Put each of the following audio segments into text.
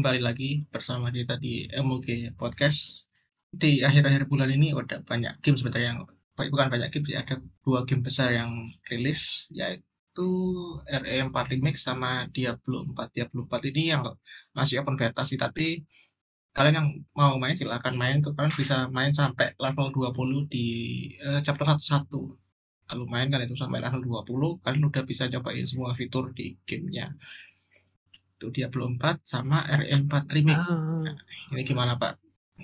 kembali lagi bersama kita di MOG Podcast. Di akhir-akhir bulan ini udah banyak game sebenarnya yang bukan banyak game ada dua game besar yang rilis yaitu RE4 Remix sama Diablo 4. Diablo 4 ini yang masih open beta sih, tapi kalian yang mau main silahkan main tuh kalian bisa main sampai level 20 di uh, chapter 11 kalau main kan itu sampai level 20 kalian udah bisa cobain semua fitur di gamenya itu Diablo 4 sama RE4 Remake. Ah. Nah, ini gimana Pak?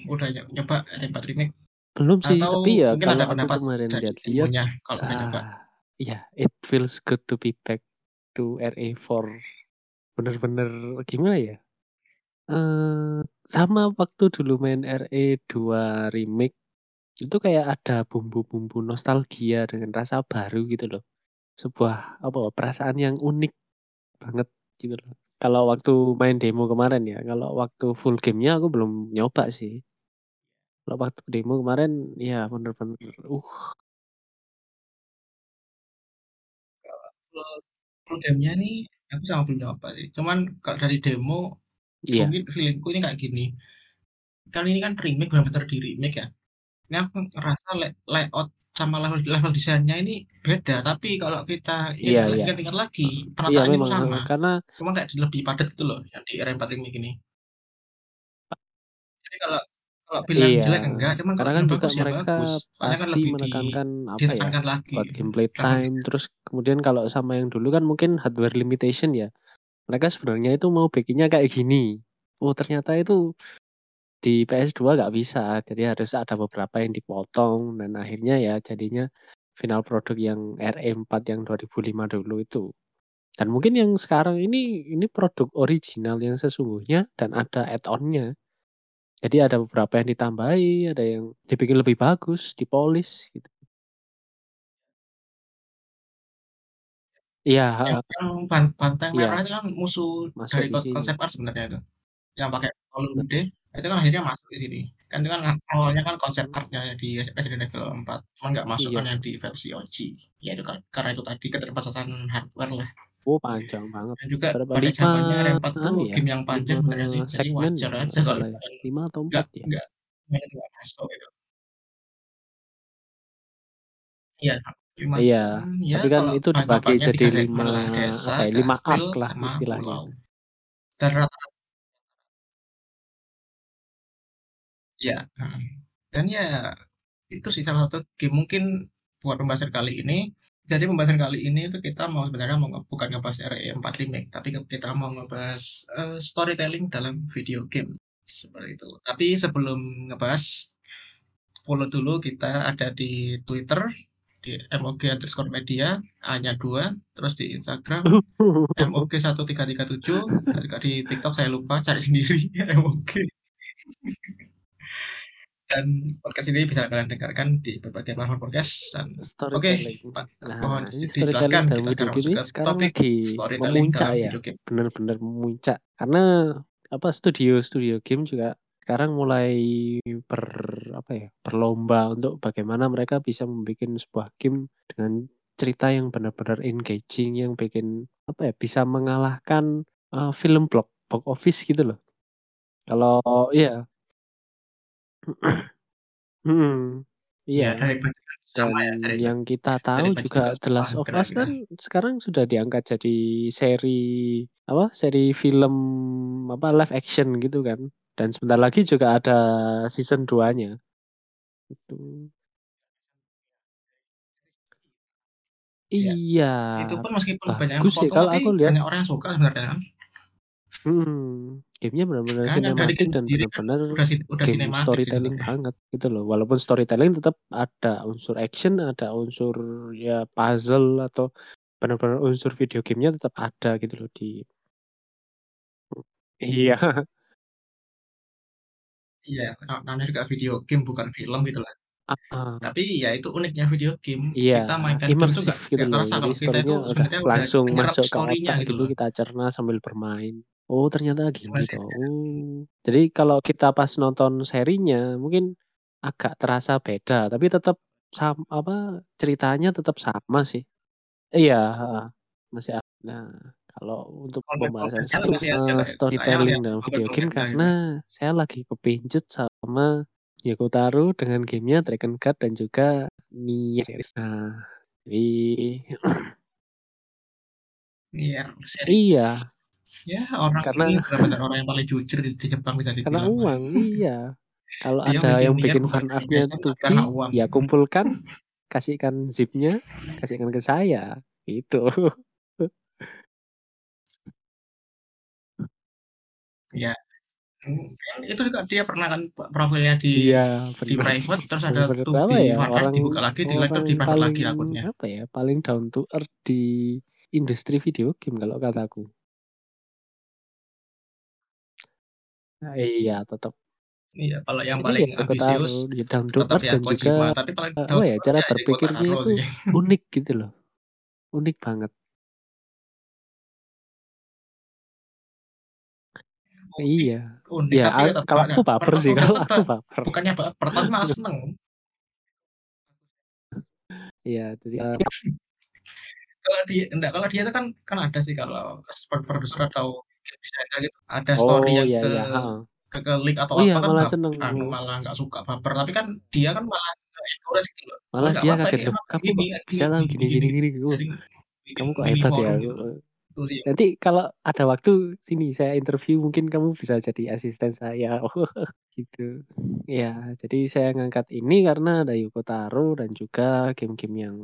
Udah nyoba RE4 Remake? Belum sih, Atau tapi ya mungkin kalau ada pendapat kemarin lihat-lihat, kalau uh, nyoba. Iya, it feels good to be back to RE4. Bener-bener gimana ya? Uh, sama waktu dulu main RE2 Remake itu kayak ada bumbu-bumbu nostalgia dengan rasa baru gitu loh. Sebuah apa perasaan yang unik banget gitu loh. Kalau waktu main demo kemarin ya, kalau waktu full gamenya aku belum nyoba sih. Kalau waktu demo kemarin ya bener-bener uh. Kalau full gamenya nih aku sama belum nyoba sih. Cuman kalau dari demo yeah. mungkin feelingku ini kayak gini. Kali ini kan remake benar-benar di remake ya. Ini aku ngerasa layout sama level level desainnya ini beda tapi kalau kita iya, ingat, iya. ingat, lagi penataannya iya, itu sama. karena cuma kayak lebih padat gitu loh yang di R4 ini. Gini jadi kalau kalau bilang iya, jelek enggak cuman karena kan juga bagus ya mereka bagus. Pasti kan lebih menekankan di, apa ya lagi. buat gameplay time. terus kemudian kalau sama yang dulu kan mungkin hardware limitation ya. Mereka sebenarnya itu mau bikinnya kayak gini. Oh ternyata itu di PS2 nggak bisa, jadi harus ada beberapa yang dipotong dan akhirnya ya jadinya final produk yang RE4 yang 2005 dulu itu. Dan mungkin yang sekarang ini ini produk original yang sesungguhnya dan ada add-on-nya. Jadi ada beberapa yang ditambahi, ada yang dibikin lebih bagus, dipolis gitu. Iya, yang, yang banteng iya. merah itu kan musuh Masuk dari konsep art sebenarnya itu. Yang pakai kolom gede itu kan akhirnya masuk di sini kan itu kan awalnya kan konsep artnya di Resident Evil 4 cuma nggak masuk iya. kan yang di versi OG ya itu kan karena itu tadi keterbatasan hardware lah Oh panjang banget. Dan juga Berapa pada zamannya R4 tuh ya? game yang panjang sebenarnya sih. Jadi wajar ya, aja kalau ya. lima atau empat ya. Enggak, enggak masuk gitu. Iya, lima. Iya, ya, tapi kan itu dibagi jadi lima desa, apa ya, lima arc lah istilahnya. Dan rata-rata Ya, dan ya itu sih salah satu game mungkin buat pembahasan kali ini. Jadi pembahasan kali ini itu kita mau sebenarnya mau bukan ngebahas RE4 Remake, tapi kita mau ngebahas uh, storytelling dalam video game seperti itu. Tapi sebelum ngebahas, follow dulu kita ada di Twitter di MOG underscore media hanya dua terus di Instagram MOG 1337 di TikTok saya lupa cari sendiri MOG dan podcast ini bisa kalian dengarkan di berbagai platform podcast dan oke okay, Pak nah, mohon dijelaskan kita sekarang masuk ke topik storytelling dalam ya. video game. Benar-benar memuncak. Karena apa studio-studio game juga sekarang mulai ber apa ya berlomba untuk bagaimana mereka bisa membuat sebuah game dengan cerita yang benar-benar engaging yang bikin apa ya bisa mengalahkan uh, film block box office gitu loh. Kalau iya Hmm, iya. iya. dari Dan ya, dari yang kita tahu juga The Last of Us kan sekarang sudah diangkat jadi seri apa, seri film apa, live action gitu kan. Dan sebentar lagi juga ada season 2-nya. Itu. Iya. Iya, Itu pun meskipun banyak yang bagus sih kalau aku lihat. banyak orang yang suka sebenarnya. Hmm. Gamenya benar-benar kan sinematik dan benar-benar game storytelling banget gitu loh. Walaupun storytelling tetap ada unsur action, ada unsur ya puzzle atau benar-benar unsur video gamenya tetap ada gitu loh di Iya. Iya, namanya juga video game bukan film gitu lah. Uh, Tapi ya itu uniknya video game. Iya, kita mainkan game tuh gak, gitu gak terasa kalau kita itu sebenarnya langsung masuk ke otak gitu, gitu kita cerna sambil bermain. Oh ternyata gini toh. Oh. Jadi kalau kita pas nonton serinya mungkin agak terasa beda, tapi tetap sama apa ceritanya tetap sama sih. Iya, masih Nah, kalau untuk Konflik pembahasan ada uh, storytelling ada dalam video game gitu. karena saya lagi kepincut sama Yoko Taro dengan gamenya Dragon Guard dan juga Nier series. Nah, jadi Nier series. iya, Ya orang Karena ini benar-benar orang yang paling jujur di, di Jepang bisa karena dibilang. uang, iya. Kalau Dia ada yang bikin fan karena art-nya passion, tapi 2K, karena uang. ya kumpulkan, kasihkan zip-nya, kasihkan ke saya. Gitu. Ya. Hmm, kan itu juga dia pernah kan profilnya di Iya, di private terus ada tuh di ya, orang dibuka lagi, di orang di private lagi akunnya. apa ya, paling down to earth di industri video game kalau kataku. Iya, tetap. Iya, kalau yang paling ya ambisius down to tetap ya dan juga Kojima, tapi paling uh, to ya, cara ya berpikirnya itu sih. unik gitu loh. Unik banget. Unik, Iya. unik Ya, tapi ya a- kalau aku baper sih, udah kalau aku baper. Bukannya baper, tapi malah seneng. Iya, jadi uh, Kalau dia enggak, kalau dia itu kan kan ada sih kalau produser atau designer gitu, ada story oh yang ya ke ya, heeh. ke, ke leak atau Oh iya, apa kan malah bap, seneng. anu, malah nggak suka baper, tapi kan dia kan malah encourage gitu loh. Oh Malah nggak dia apa-apa kaget ini loh, emang kamu kok kayak bisa gini, tahu gini, gini gini. gini gini. Wah, Jadi bikin kamu kok mini hebat ya. forum gitu. Itu sih. Nanti kalau ada waktu sini saya interview mungkin kamu bisa jadi asisten saya. gitu. Ya, jadi saya ngangkat ini karena ada Yoko Taro dan juga game-game yang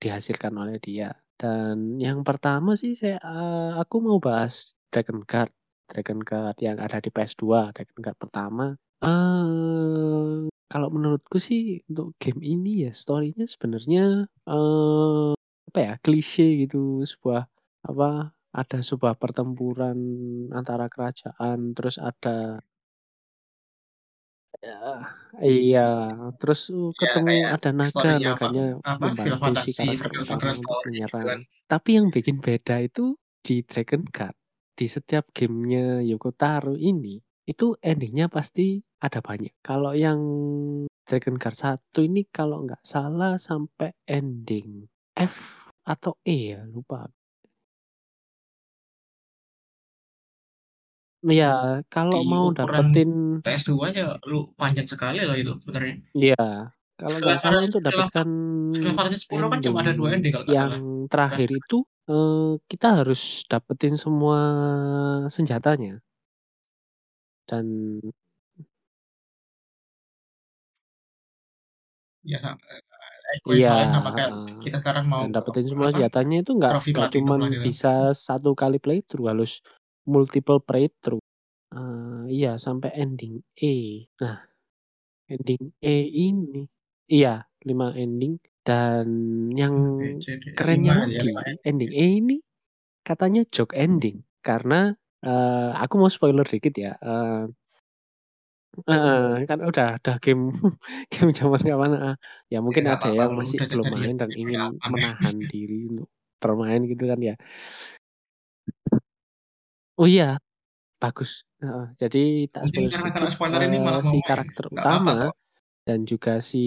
dihasilkan oleh dia. Dan yang pertama sih saya uh, aku mau bahas Dragon Guard. Dragon Guard yang ada di PS2, Dragon Guard pertama. Uh, kalau menurutku sih untuk game ini ya story-nya sebenarnya uh, apa ya klise gitu sebuah apa ada sebuah pertempuran antara kerajaan terus ada ya, iya terus uh, Ya ketemu kayak ada naga naganya membantu si karakter utama story gitu menyerang kan. tapi yang bikin beda itu di Dragon Guard di setiap gamenya Yoko Taro ini itu endingnya pasti ada banyak kalau yang Dragon Guard 1 ini kalau nggak salah sampai ending F atau E ya lupa Iya, kalau Di mau dapetin PS2 aja lu panjang sekali loh itu sebenarnya. Iya, kalau nggak salah Final dapatkan Final Fantasy 10 kan cuma ada dua ending kalau yang terakhir PS2. itu eh, kita harus dapetin semua senjatanya. Dan Ya sama iya, equivalent sama kayak heeh. kita sekarang mau dan dapetin semua apa, senjatanya itu nggak trofi nggak platinum cuman lah gitu. bisa satu kali playthrough, harus multiple playthrough. Eh, iya, sampai ending E. Nah, ending E ini iya, 5 ending dan yang A, B, C, D, kerennya 5 ya, lagi 5 ending. ending E ini katanya joke ending karena eh, aku mau spoiler dikit ya. Eh, eh, kan udah udah game game zaman kapan ah. ya Ya mungkin nggak ada yang masih belum main dan ya ingin apa-apa. menahan diri untuk bermain gitu kan ya. Oh iya, bagus. Heeh, jadi tak spoiler sedikit spoiler ini eh, malah mau si karakter utama dan juga si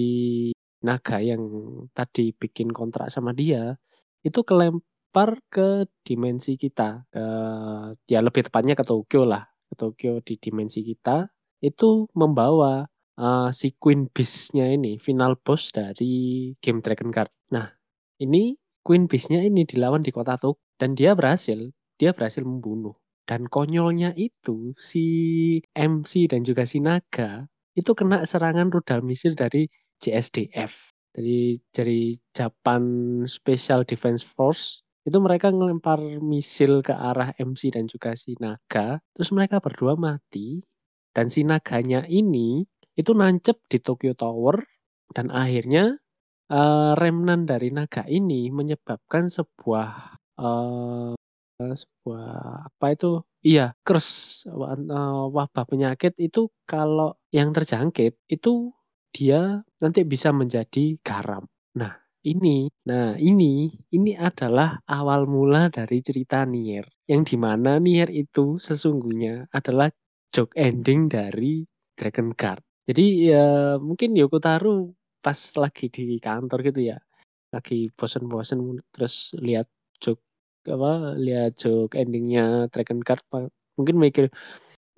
naga yang tadi bikin kontrak sama dia itu kelempar ke dimensi kita. Ke ya lebih tepatnya ke Tokyo lah. Ke Tokyo di dimensi kita. Itu membawa eh, si Queen Beast-nya ini final boss dari game Dragon Guard. Nah ini Queen Beast-nya ini dilawan di kota Tokyo dan dia berhasil. Dia berhasil membunuh. Dan konyolnya itu si MC dan juga si naga itu kena serangan rudal misil dari JSDF. Jadi dari Japan Special Defense Force itu mereka ngelempar misil ke arah MC dan juga si naga, terus mereka berdua mati. Dan si naganya ini itu nancep di Tokyo Tower. Dan akhirnya eh, remnan dari naga ini menyebabkan sebuah eh, sebuah apa itu? Iya curse eh, wabah penyakit. Itu kalau yang terjangkit itu dia nanti bisa menjadi garam. Nah, ini, nah ini, ini adalah awal mula dari cerita Nier. Yang di mana Nier itu sesungguhnya adalah joke ending dari Dragon Guard. Jadi ya mungkin Yoko Taro pas lagi di kantor gitu ya, lagi bosen-bosen terus lihat joke apa, lihat joke ending-nya Dragon Card mungkin mikir,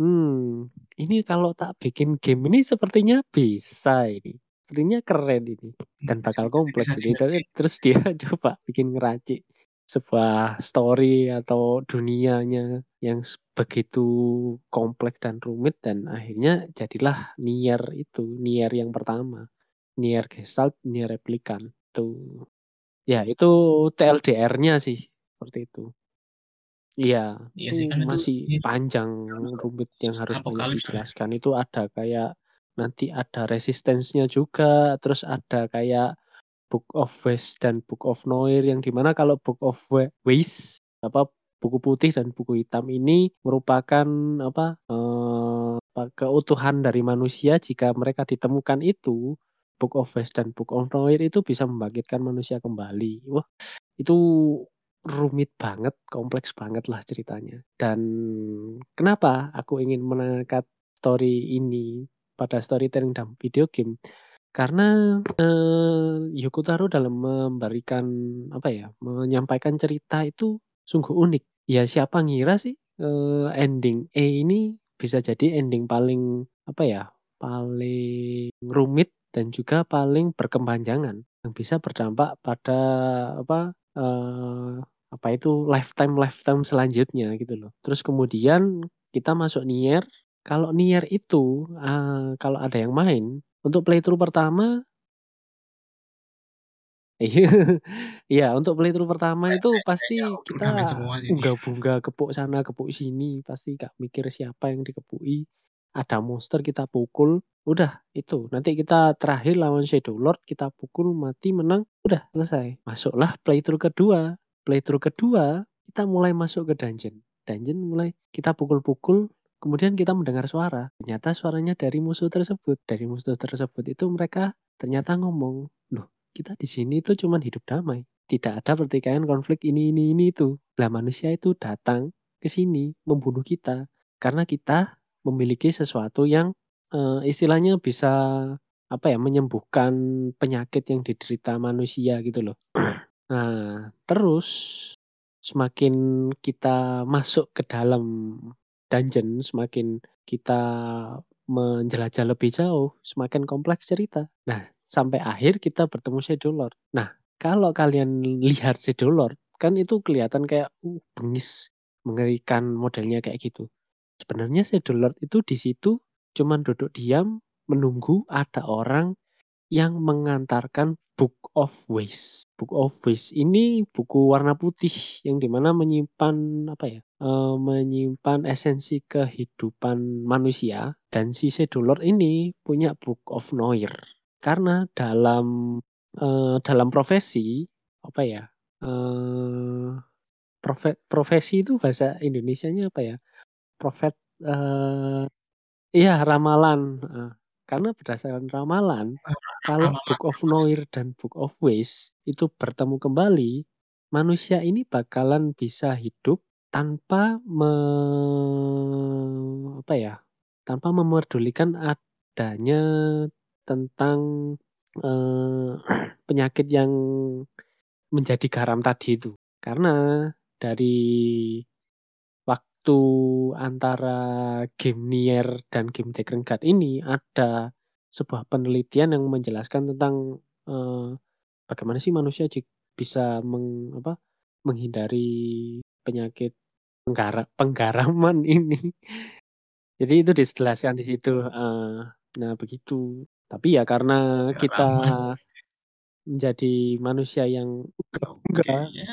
"Hmm, ini kalau tak bikin game ini sepertinya bisa ini, sepertinya keren ini dan bakal kompleks ini." Terus dia coba bikin ngeracik sebuah story atau dunianya yang begitu kompleks dan rumit dan akhirnya jadilah Nier itu, Nier yang pertama. Nier Gestalt, Nier Replicant, tuh. Ya itu TLDR-nya sih, seperti itu. Iya, Iya sih, kan itu masih iya. panjang, rumit yang harus banyak dijelaskan. Itu ada kayak nanti ada resistance-nya juga, terus ada kayak Book of Waste dan Book of Noir yang di mana kalau Book of Waste apa buku putih dan buku hitam ini merupakan apa eh, keutuhan dari manusia jika mereka ditemukan itu Book of Waste dan Book of Noir itu bisa membangkitkan manusia kembali. Wah, itu rumit banget, kompleks banget lah ceritanya. Dan kenapa aku ingin mengangkat story ini pada storytelling dalam video game? Karena eh, Yoko Taro dalam memberikan apa ya, menyampaikan cerita itu sungguh unik. Ya siapa ngira sih eh, ending E ini bisa jadi ending paling apa ya, paling rumit dan juga paling berkepanjangan yang bisa berdampak pada apa apa itu lifetime lifetime selanjutnya gitu loh. Terus kemudian kita masuk Nier. Kalau Nier itu uh, kalau ada yang main untuk playthrough pertama Iya, untuk playthrough pertama itu pasti kita unggah-bunga kepuk sana kepuk sini, pasti gak mikir siapa yang dikepuki. Ada monster kita pukul, udah itu. Nanti kita terakhir lawan Shadow Lord, kita pukul mati menang, udah selesai. Masuklah playthrough kedua. Playthrough kedua, kita mulai masuk ke dungeon. Dungeon mulai kita pukul-pukul, kemudian kita mendengar suara. Ternyata suaranya dari musuh tersebut. Dari musuh tersebut itu mereka ternyata ngomong, loh kita di sini itu cuma hidup damai. Tidak ada pertikaian konflik ini, ini, ini itu. Lah manusia itu datang ke sini membunuh kita. Karena kita memiliki sesuatu yang uh, istilahnya bisa apa ya menyembuhkan penyakit yang diderita manusia gitu loh. Nah, terus semakin kita masuk ke dalam dungeon, semakin kita menjelajah lebih jauh, semakin kompleks cerita. Nah, sampai akhir kita bertemu Shadow Lord. Nah, kalau kalian lihat Shadow Lord, kan itu kelihatan kayak uh, bengis, mengerikan modelnya kayak gitu. Sebenarnya Shadow Lord itu di situ cuman duduk diam menunggu ada orang yang mengantarkan Book of Ways. Book of Ways ini buku warna putih yang di mana menyimpan apa ya? E, menyimpan esensi kehidupan manusia dan si Sedulur ini punya Book of Noir. Karena dalam e, dalam profesi apa ya? E, profe, profesi itu bahasa Indonesianya apa ya? Profet uh, iya ramalan. Uh, karena berdasarkan ramalan, kalau Book of Noir dan Book of Ways itu bertemu kembali, manusia ini bakalan bisa hidup tanpa me, apa ya, tanpa memerdulikan adanya tentang eh, penyakit yang menjadi garam tadi itu. Karena dari waktu antara game Nier dan game Tekken God ini ada sebuah penelitian yang menjelaskan tentang uh, bagaimana sih manusia bisa meng, apa, menghindari penyakit penggara, penggaraman ini. Jadi itu dijelaskan di situ. Uh, nah begitu. Tapi ya karena kita menjadi manusia yang enggak, ya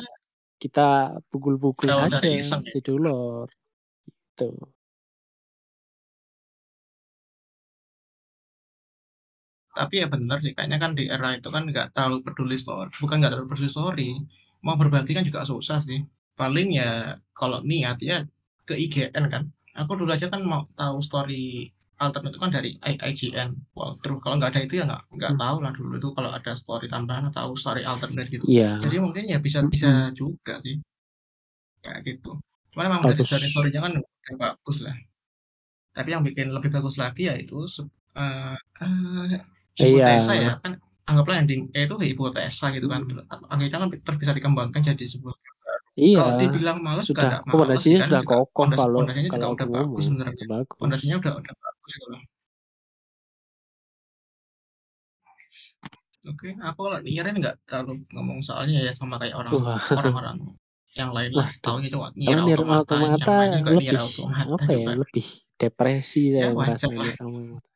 kita pukul-pukul saja si Dulor. Gitu. Tapi ya benar sih, kayaknya kan di era itu kan nggak terlalu peduli story, bukan nggak terlalu peduli story, mau berbagi kan juga susah sih. Paling ya kalau niat ya ke IGN kan. Aku dulu aja kan mau tahu story alternate itu kan dari IGN terus Kalau nggak ada itu ya nggak nggak hmm. tahu lah dulu itu kalau ada story tambahan atau story alternate gitu. Yeah. Jadi mungkin ya bisa bisa juga sih kayak gitu. Cuman memang dari, dari storynya kan bagus lah. Tapi yang bikin lebih bagus lagi ya itu uh, uh, hipotesa iya. ya kan anggaplah ending E itu hipotesa gitu kan. Hmm. Akhirnya kan terus bisa dikembangkan jadi sebuah Iya, Kalau dibilang males sudah nggak males sih pondasinya kan sudah kokoh kalau pondasinya kalau udah bagus sebenarnya. Pondasinya udah udah bagus gitu loh. Oke, aku kalau Nier ini nggak terlalu ngomong soalnya ya sama kayak orang Wah. orang-orang yang lain lah. Waduh. Taunya cuma Nier Kalau Nier Automata, yang Automata mainnya juga Nier lebih Automata apa ya, juga. lebih depresi Ya saya wajar merasa lah. Nier Automata.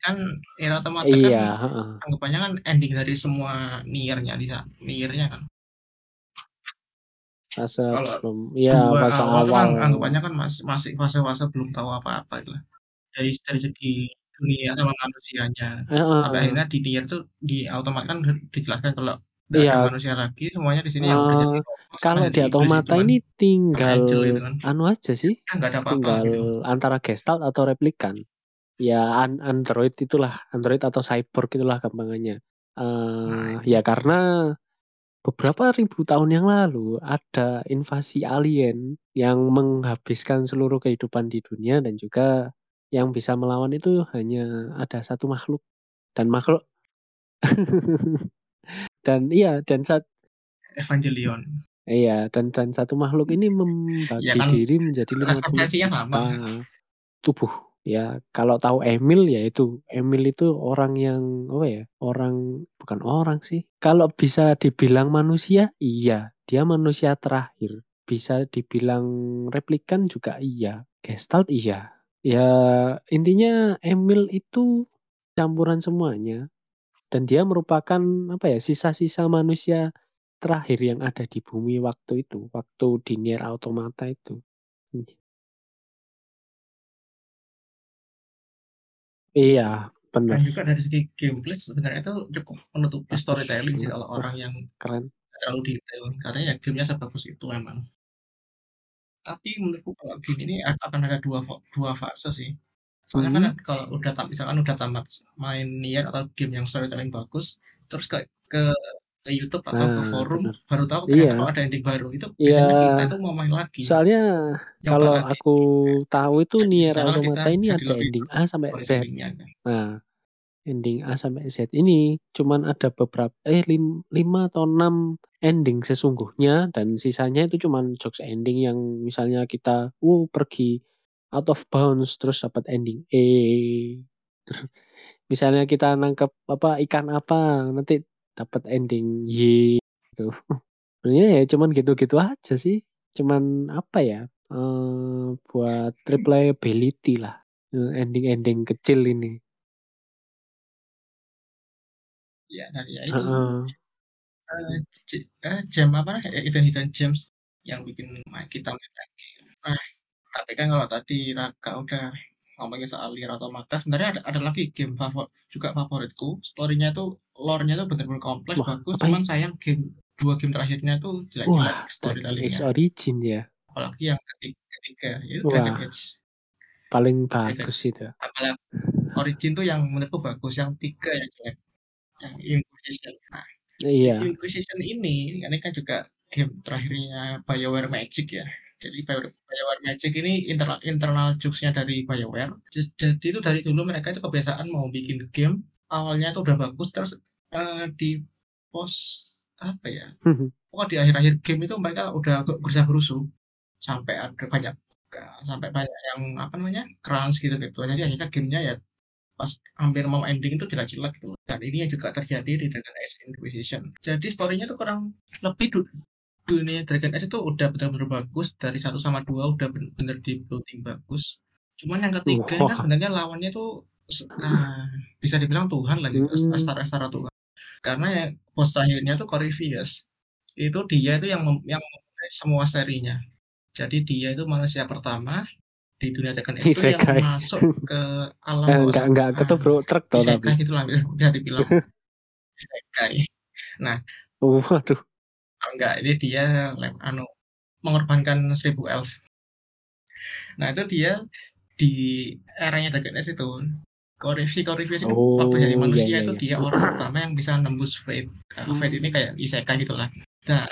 Kan Nier Automata Iya, kan heeh. anggapannya kan ending dari semua Nier-nya di Nier-nya kan. Fase Kalau belum dua fase awal kan awal. anggapannya kan masih masih fase-fase belum tahu apa-apa gitu lah. Dari dari segi dunia sama manusianya. Sampai Heeh. akhirnya di Nier tuh di Automata kan dijelaskan kalau ada Iya. manusia lagi, semuanya di sini yang udah jadi Eee, robot sama kalau jadi di Automata kan. ini Sama tinggal gitu kan. anu aja sih, Kan ada apa-apa tinggal gitu. antara Gestalt atau Replikan. Ya an android itulah, android atau cyborg itulah gampangannya. Nah, Eee, itu. ya karena beberapa ribu tahun yang lalu ada invasi alien yang menghabiskan seluruh kehidupan di dunia dan juga yang bisa melawan itu hanya ada satu makhluk dan makhluk dan iya dan sat Evangelion. Iya, dan dan satu makhluk ini membagi Ya kan diri menjadi 50 referensinya sama. juta tubuh. Ya, kalau tahu Emil ya itu, Emil itu orang yang apa ya, orang bukan orang sih. Kalau bisa dibilang manusia, iya, dia manusia terakhir. Bisa dibilang replikan juga iya, Gestalt iya. Ya intinya Emil itu campuran semuanya dan dia merupakan apa ya, sisa-sisa manusia terakhir yang ada di bumi waktu itu, waktu di Nier Automata itu. Iya bener. Dan juga dari segi gameplay sebenarnya itu cukup menutupi storytelling sih kalau orang yang keren. terlalu detail. Karena ya gamenya sebagus itu memang. Tapi menurutku kalau game ini akan ada dua dua fase sih. Soalnya kan Mhm. kalau udah misalkan udah tamat main Nier atau game yang storytelling bagus, terus ke ke YouTube atau ke Nah, forum bener. baru tahu ternyata Iya. kalau ada ending baru. Itu Iya, biasanya kita itu mau main lagi. soalnya Nyoba kalau lagi. aku tahu itu Jadi di Nier Automata ini ada ending A sampai Z. kan. Nah, ending A sampai Z ini cuman ada beberapa eh lim 5 atau 6 ending sesungguhnya dan sisanya itu cuman jokes ending yang misalnya kita, uh, pergi out of bounds terus dapat ending E. Misalnya kita nangkep apa, ikan apa, nanti dapat ending Y gitu. Sebenarnya ya cuman gitu-gitu aja sih. Cuman apa ya, eee, buat replayability lah, eee, ending-ending kecil ini. Ya, dan ya itu eee, c eh, jam apa, hidden-hidden gems yang bikin kita main lagi. Nah, tapi kan kalau tadi Raka udah ngomongin soal Nier Automata, sebenarnya ada ada lagi game favor juga favoritku, story-nya tuh lore-nya tuh bener-bener kompleks, Wah, bagus, cuman ini? sayang game 2 game terakhirnya tuh jelek-jelek Dragon storytelling-nya. Origin ya? Apalagi yang keti ketiga, yaitu Dragon Wah. Age. Paling Dragon bagus itu. apalagi Origin tuh yang menurutku bagus, yang 3 yang jelek, yang Inquisition. Nah, Iya. Inquisition ini, ini kan juga game terakhirnya BioWare Magic ya. Jadi BioWare BioWare Magic ini internal internal jokes-nya dari BioWare. Jadi itu dari dulu mereka itu kebiasaan mau bikin game, awalnya tuh udah bagus terus, di post apa ya, pokoknya di akhir-akhir game itu mereka udah gerusa-gerusu. Sampai ada banyak sampai banyak yang apa namanya, crunch gitu-gitu. Jadi akhirnya gamenya ya pas hampir mau ending itu jelek-jelek gitu. Dan ini juga terjadi di Dragon Age Inquisition. Jadi story-nya tuh kurang lebih du dunia Dragon Age itu udah bener-bener bagus, dari 1 sama 2 udah bener-bener di-plotting bagus. Cuman yang ketiga ini kan sebenarnya lawannya tuh eee, bisa dibilang Tuhan lah gitu, Hmm. setara-setara Tuhan. Karena ya bos akhirnya tuh Corypheus. Itu dia itu yang mem yang memulai semua serinya. Jadi dia itu manusia pertama di dunia Age itu yang masuk ke alam Eh, enggak enggak Ah, ketubruk truk toh tapi. isekai gitulah udah dibilang isekai. Nah Waduh. enggak, ini dia anu, mengorbankan 1000 elf. Nah itu dia di eranya Dragon Age itu, Corypheus Corypheus ini waktu jadi Oh, iya manusia iya itu iya. dia orang pertama yang bisa nembus fate. Eee, fate ini kayak isekai gitulah. Dan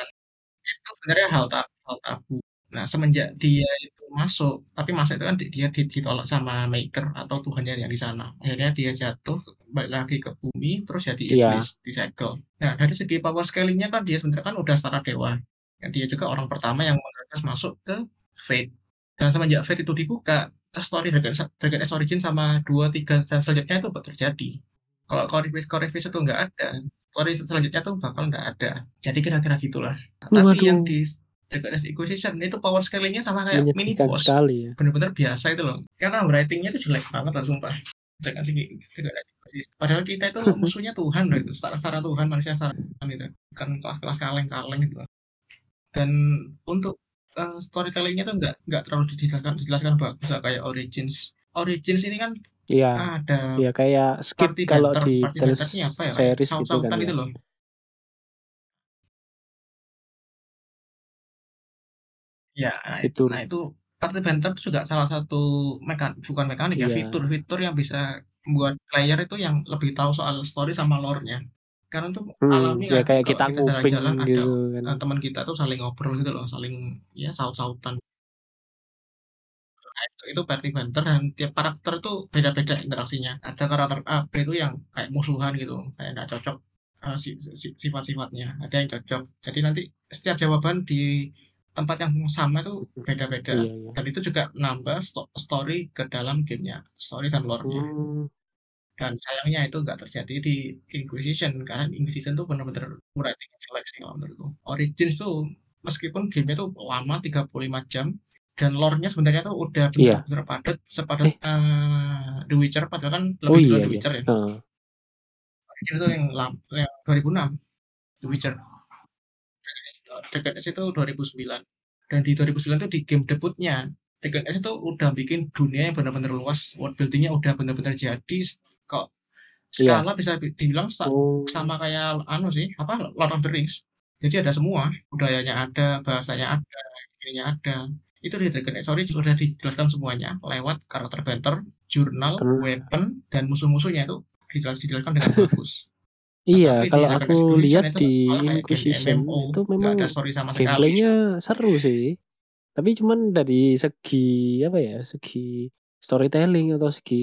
itu sebenarnya hal ta hal tabu Nah, semenjak dia itu masuk, tapi masuk itu kan dia ditolak sama maker atau Tuhannya yang di sana. Akhirnya dia jatuh, balik lagi ke bumi, terus jadi Iya. iblis, disegel. Nah, dari segi power scaling-nya kan dia sebenarnya kan udah setara dewa. Dan dia juga orang pertama yang masuk ke Fate. Dan semenjak Fate itu dibuka, story Dragon, Dragon Age Origin sama 2, 3, dan selanjutnya itu terjadi. Kalau Corvus, Corvus itu nggak ada, story selanjutnya tuh bakal nggak ada. Jadi kira-kira gitulah. Nah, tapi yang di Dragon Age Inquisition itu power scaling-nya sama kayak mini boss. sekali ya. Bener-bener biasa itu loh. Karena writing-nya itu jelek banget lah sumpah. Dragon Age Padahal kita itu musuhnya Tuhan loh itu. Setara-setara Tuhan, manusia setara Tuhan itu. Kan kelas-kelas kaleng-kaleng gitu. Dan untuk uh, storytelling-nya tuh nggak nggak terlalu dijelaskan dijelaskan bagus kayak Origins. Origins ini kan Iya. ada ya kayak skip party kalau banter, di party apa ya? series gitu kan saut-sautan ya. itu loh. Ya, nah itu, nah itu party banter itu juga salah satu mekan bukan mekanik ya, Iya. fitur-fitur yang bisa membuat player itu yang lebih tahu soal story sama lore-nya. Karena itu Hmm, alami ya kan kayak kita kita jalan-jalan ada gitu kan. uh, teman kita tuh saling ngobrol gitu loh, saling ya saut-sautan. Nah, itu, itu party banter dan tiap karakter tuh beda-beda interaksinya. Ada karakter A, B itu yang kayak musuhan gitu, kayak nggak cocok uh, si, si, sifat-sifatnya. Ada yang cocok. Jadi nanti setiap jawaban di tempat yang sama itu beda-beda. Iya, iya. Dan itu juga nambah sto story ke dalam gamenya, story dan lore-nya. Hmm. Dan sayangnya itu nggak terjadi di Inquisition karena Inquisition tuh benar-benar writing jelek sih kalau menurutku. Origins tuh meskipun gamenya tuh lama 35 jam dan lore-nya sebenarnya tuh udah Iya. benar-benar padat sepadat Eh. uh, The Witcher padahal kan Oh lebih dulu iya, The iya. Witcher ya. Heeh. Origins tuh yang, lam, yang 2006 The Witcher. Dragon Age itu 2009 dan di 2009 tuh di game debutnya Dragon Age itu udah bikin dunia yang benar-benar luas world buildingnya udah benar-benar jadi kok Iya. skala bisa dibilang sa Oh. sama kayak anu sih apa Lord of the Rings jadi ada semua budayanya ada bahasanya ada ininya ada itu di Dragon Age Origins sudah dijelaskan semuanya lewat karakter banter jurnal Bener. weapon dan musuh-musuhnya itu dijelas dijelaskan dengan bagus Iya, Tapi kalau aku lihat itu di Inquisition MMO, itu memang ada story sama sekali. gameplaynya seru sih. Tapi cuman dari segi apa ya, segi storytelling atau segi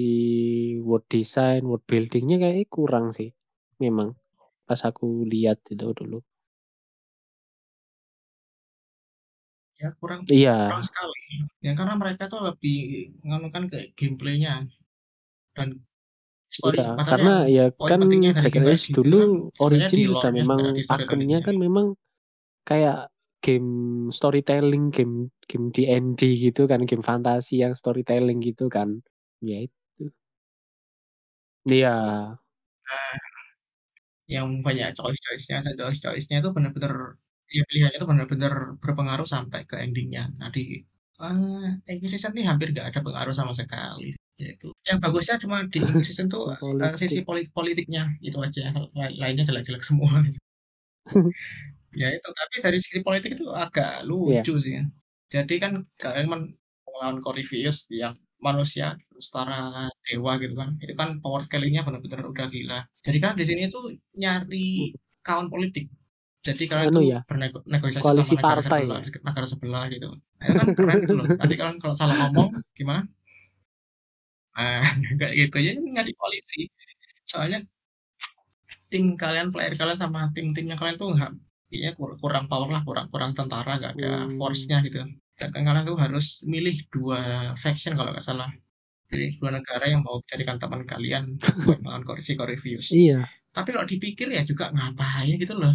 world design, world buildingnya kayak kurang sih. Memang pas aku lihat itu dulu. Ya kurang Iya. kurang sekali. Ya karena mereka tuh lebih nganukan ke gameplaynya dan story. Iya, karena ya poin kan pentingnya dari Dragon Game Age Age itu dulu kan sebenarnya Origin juga lore-nya memang sebenarnya di pakemnya storytelling-nya. kan memang kayak game storytelling, game game D&D gitu kan, game fantasi yang storytelling gitu kan. Ya itu. Iya. Nah, yang banyak choice-choice-nya dan choice-choice-nya itu benar-benar ya pilihannya itu benar-benar berpengaruh sampai ke ending-nya. Nah di uh, Inquisition ini hampir nggak ada pengaruh sama sekali. Yaitu yang bagusnya cuma di Inquisition tuh uh, sisi Politik. polit politiknya itu aja. Lain- Lainnya jelek-jelek semua. ya itu tapi dari sisi politik itu agak Iya. lucu sih. Jadi kan kalian men- melawan Corvinus yang manusia setara dewa gitu kan. Itu kan power scaling-nya benar-benar udah gila. Jadi kan di sini tuh nyari kawan politik. Jadi kalian Anu tuh ya, bernegosiasi koalisi sama negara partai sebelah, ya. negara sebelah gitu. Nah, itu kan keren gitu loh. Nanti kalian kalau salah ngomong gimana? Nah, kayak gitu ya nyari koalisi. Soalnya tim kalian, player kalian sama tim-timnya kalian tuh nggak, ya kur- kurang power lah, kurang kurang tentara, nggak ada Hmm. force-nya gitu. Dan kan kalian tuh harus milih dua faction kalau nggak salah. Pilih dua negara yang mau jadikan teman kalian buat melawan Corsi Corvius. Iya. Tapi kalau dipikir ya juga ngapain gitu loh.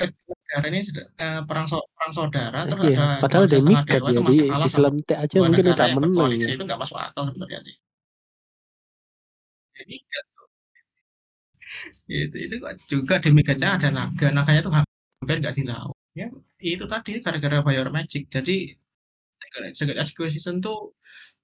Negara ini sudah eh, perang so- perang saudara terus Iya, ada padahal dewa ya itu masih kalah sama diselentik aja mungkin yang menang ya. itu nggak masuk akal sebenarnya sih. Demigod tuh. Itu juga demigodnya ada naga, naganya tuh hampir nggak dilawan. Ya itu tadi gara-gara Bayor Magic. Jadi Secret Acquisition tuh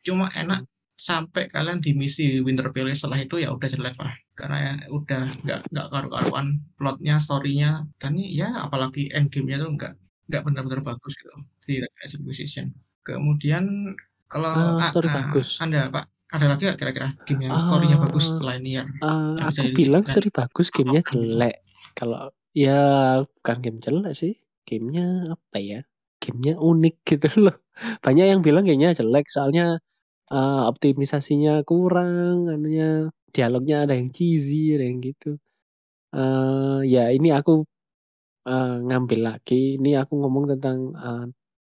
cuma enak sampai kalian di misi Winter Palace setelah itu ya udah jelek lah karena ya udah nggak nggak karu-karuan plotnya storynya dan ya apalagi endgame-nya tuh nggak nggak benar-benar bagus gitu di Acquisition kemudian kalau ah, story ah, bagus. anda pak ada lagi nggak kira-kira game yang storynya bagus Ah, selain Nier ah, yang bisa aku bilang tren story bagus, gamenya gitu jelek. Kalau ya bukan game jelek sih, gamenya apa ya? gamenya unik gitu loh. Banyak yang bilang gamenya jelek soalnya uh, optimisasinya kurang, anunya dialognya ada yang cheesy, ada yang gitu. Uh, ya ini aku uh, ngambil lagi. Ini aku ngomong tentang uh,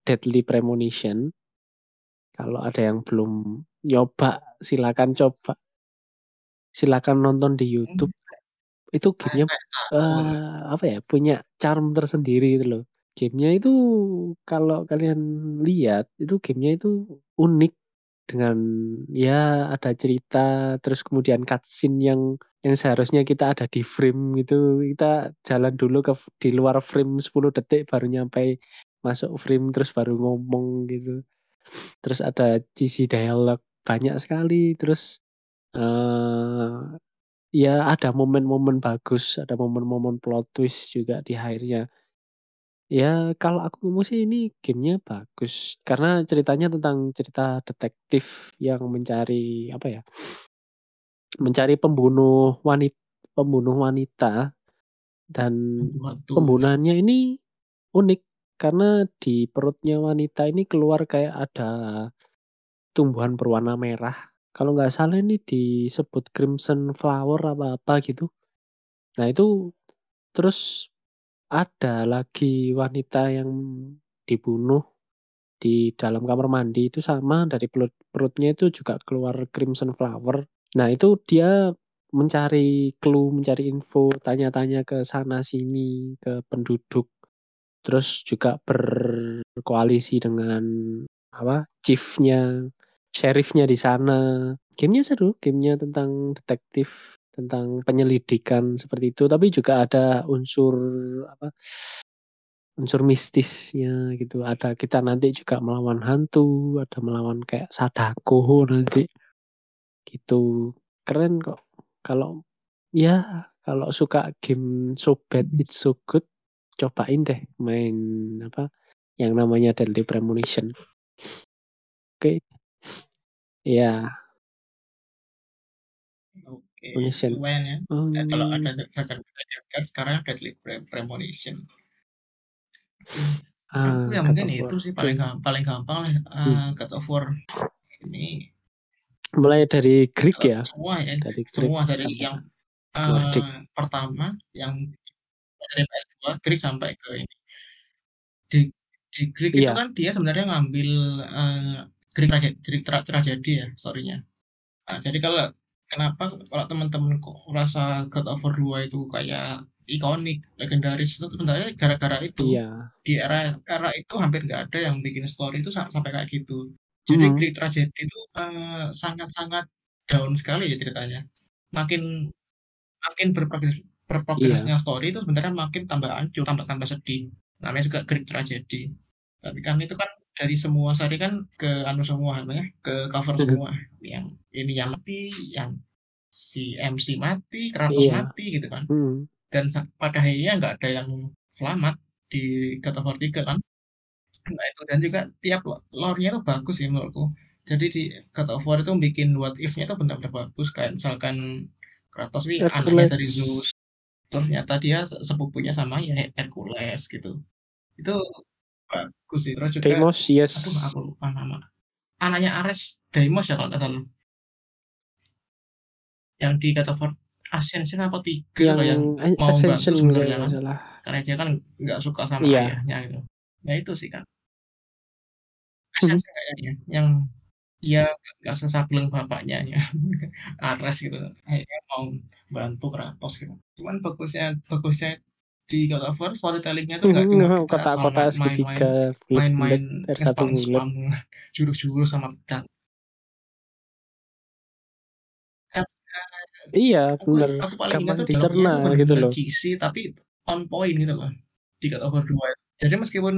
Deadly Premonition. Kalau ada yang belum nyoba, silakan coba. Silakan nonton di YouTube. Hmm. Itu gamenya uh, apa ya? Punya charm tersendiri gitu loh. Gamenya itu kalau kalian lihat itu gamenya itu unik dengan ya ada cerita terus kemudian cutscene yang yang seharusnya kita ada di frame gitu kita jalan dulu ke di luar frame 10 detik baru nyampe masuk frame terus baru ngomong gitu terus ada sisi dialog banyak sekali. Terus uh, ya ada momen-momen bagus ada momen-momen plot twist juga di akhirnya. Ya kalau aku ngomong sih ini gamenya bagus, karena ceritanya tentang cerita detektif yang mencari apa ya, mencari pembunuh wanita pembunuh wanita. Dan Waduh. pembunuhannya ini unik. Karena di perutnya wanita ini keluar kayak ada tumbuhan berwarna merah. Kalau nggak salah ini disebut crimson flower apa-apa gitu. Nah itu terus ada lagi wanita yang dibunuh di dalam kamar mandi itu sama dari perut perutnya itu juga keluar crimson flower. Nah itu dia mencari clue, mencari info, tanya-tanya ke sana sini ke penduduk. Terus juga berkoalisi dengan apa chiefnya, sheriffnya di sana. Gamenya seru, gamenya tentang detektif tentang penyelidikan seperti itu. Tapi juga ada unsur apa unsur mistisnya gitu. Ada kita nanti juga melawan hantu ada melawan kayak sadako nanti. Gitu. Keren kok. Kalau ya kalau suka game so bad it's so good cobain deh main apa yang namanya Deadly Premonition. Oke. okay. Ya Premonition. Lumayan ya. Oh. ya. Kalau ada Dragon Dragon sekarang Deadly Premonition. Uh, aku ya mungkin itu sih paling gampang, paling gampang lah uh, hmm. God of War ini mulai dari Greek ya semua ya dari semua dari yang uh, pertama yang dari PS2 Greek sampai ke ini di di Greek yeah. itu iya. kan dia sebenarnya ngambil uh, Greek tra tragedi ya storynya nah, jadi kalau kenapa kalau teman-teman kok merasa God of War 2 itu kayak ikonik, legendaris itu sebenarnya gara-gara itu. Iya. Di era era itu hampir nggak ada yang bikin story itu sampai kayak gitu. Jadi hmm. Greek Tragedy itu eh, sangat-sangat down sekali ya ceritanya. Makin makin berprogres berprogresnya iya. story itu sebenarnya makin tambah hancur, tambah tambah sedih. Namanya juga Greek Tragedy. Tapi kan itu kan dari semua seri kan ke anu semua namanya ke cover semua. Yang ini yang mati yang si MC mati Kratos iya. mati gitu kan. Hmm. dan pada akhirnya nggak ada yang selamat di War 3 kan. Nah itu dan juga tiap lore-nya tuh bagus sih menurutku. Jadi di God of War itu bikin what if-nya tuh benar-benar bagus. Kayak misalkan Kratos nih anaknya dari Zeus. Terus ternyata dia sepupunya sama ya Hercules gitu. Itu bagus sih. Terus juga Deimos yes. aduh aku lupa nama. Anaknya Ares Deimos ya kalau nggak salah. Yang di kata for Ascension apa tiga yang, yang mau Ascension bantu sebenarnya kan. salah. karena dia kan nggak suka sama iya. ayahnya gitu. Ya itu sih kan Ascension hmm. kayaknya yang dia nggak sesableng bapaknya ya. Ares gitu. Akhirnya mau bantu Kratos gitu. Cuman bagusnya bagusnya di God of War storytellingnya tuh nggak cuma kita kota, asal kota main-main main-main spam-spam jurus-jurus sama pedang. Iya, benar. Aku paling ingat tuh dicerna gitu loh. cheesy tapi on point gitu loh di God of War 2. Jadi meskipun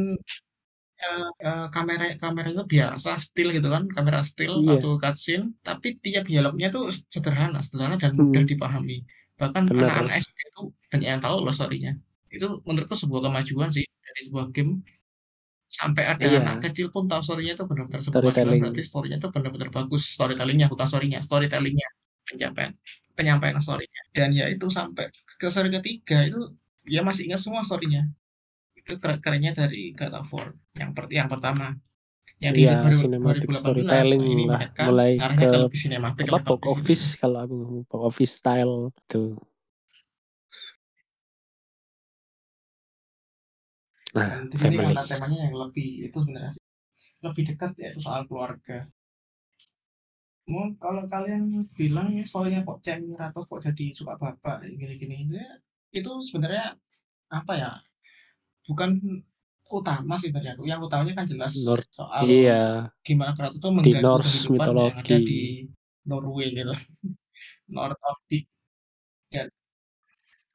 uh, uh, kamera kamera itu biasa still gitu kan, kamera still iya. atau cutscene, tapi tiap dialognya tuh sederhana, sederhana dan mudah hmm. dipahami. Bahkan anak-anak SD itu banyak yang tahu loh story-nya itu menurutku sebuah kemajuan sih dari sebuah game. Sampai ada iya. anak kecil pun tahu storynya itu benar-benar sebuah kemajuan berarti storynya itu benar-benar bagus. Storytellingnya bukan storynya storytellingnya. Penyampaian penyampaian storynya. Dan ya itu sampai ke seri ketiga itu dia masih ingat semua storynya. Itu kerennya dari God of War yang per yang pertama. Yang di Iya, 2000 cinematic 2018, storytelling ini lah, mereka mulai ke ke lebih sinematik apa box office? Kalau aku box office style tuh. Nah, di sini family. temanya yang lebih itu sebenarnya lebih dekat yaitu soal keluarga. Mau kalau kalian bilang ya soalnya kok cengir atau kok jadi suka bapak gini-gini ya, itu sebenarnya apa ya? Bukan utama sih sebenarnya tuh. Yang utamanya kan jelas North, soal iya. gimana Kratos itu mengganggu Norse kehidupan yang ada di mitologi. Norway gitu. North of the dan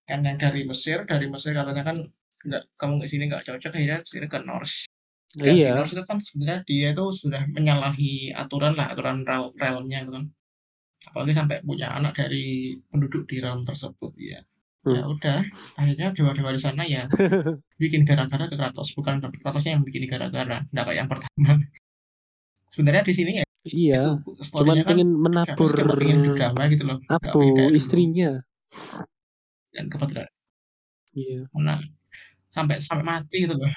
kan yang dari Mesir, dari Mesir katanya kan nggak kamu ke sini nggak cocok akhirnya sini ke Norse. Dan Iya. Norse itu kan sebenarnya dia itu sudah menyalahi aturan lah, aturan rel realmnya gitu kan. Apalagi sampai punya anak dari penduduk di realm tersebut ya. Ya Hmm. udah, akhirnya dewa-dewa di sana ya bikin gara-gara ke Kratos, bukan Kratosnya yang bikin gara-gara, nggak kayak yang pertama. Sebenarnya di sini ya Iya, itu cuman kan pengen menabur pengen damai gitu loh, dulu. istrinya. Dan kebetulan Iya. Nah, sampai sampai mati gitu loh.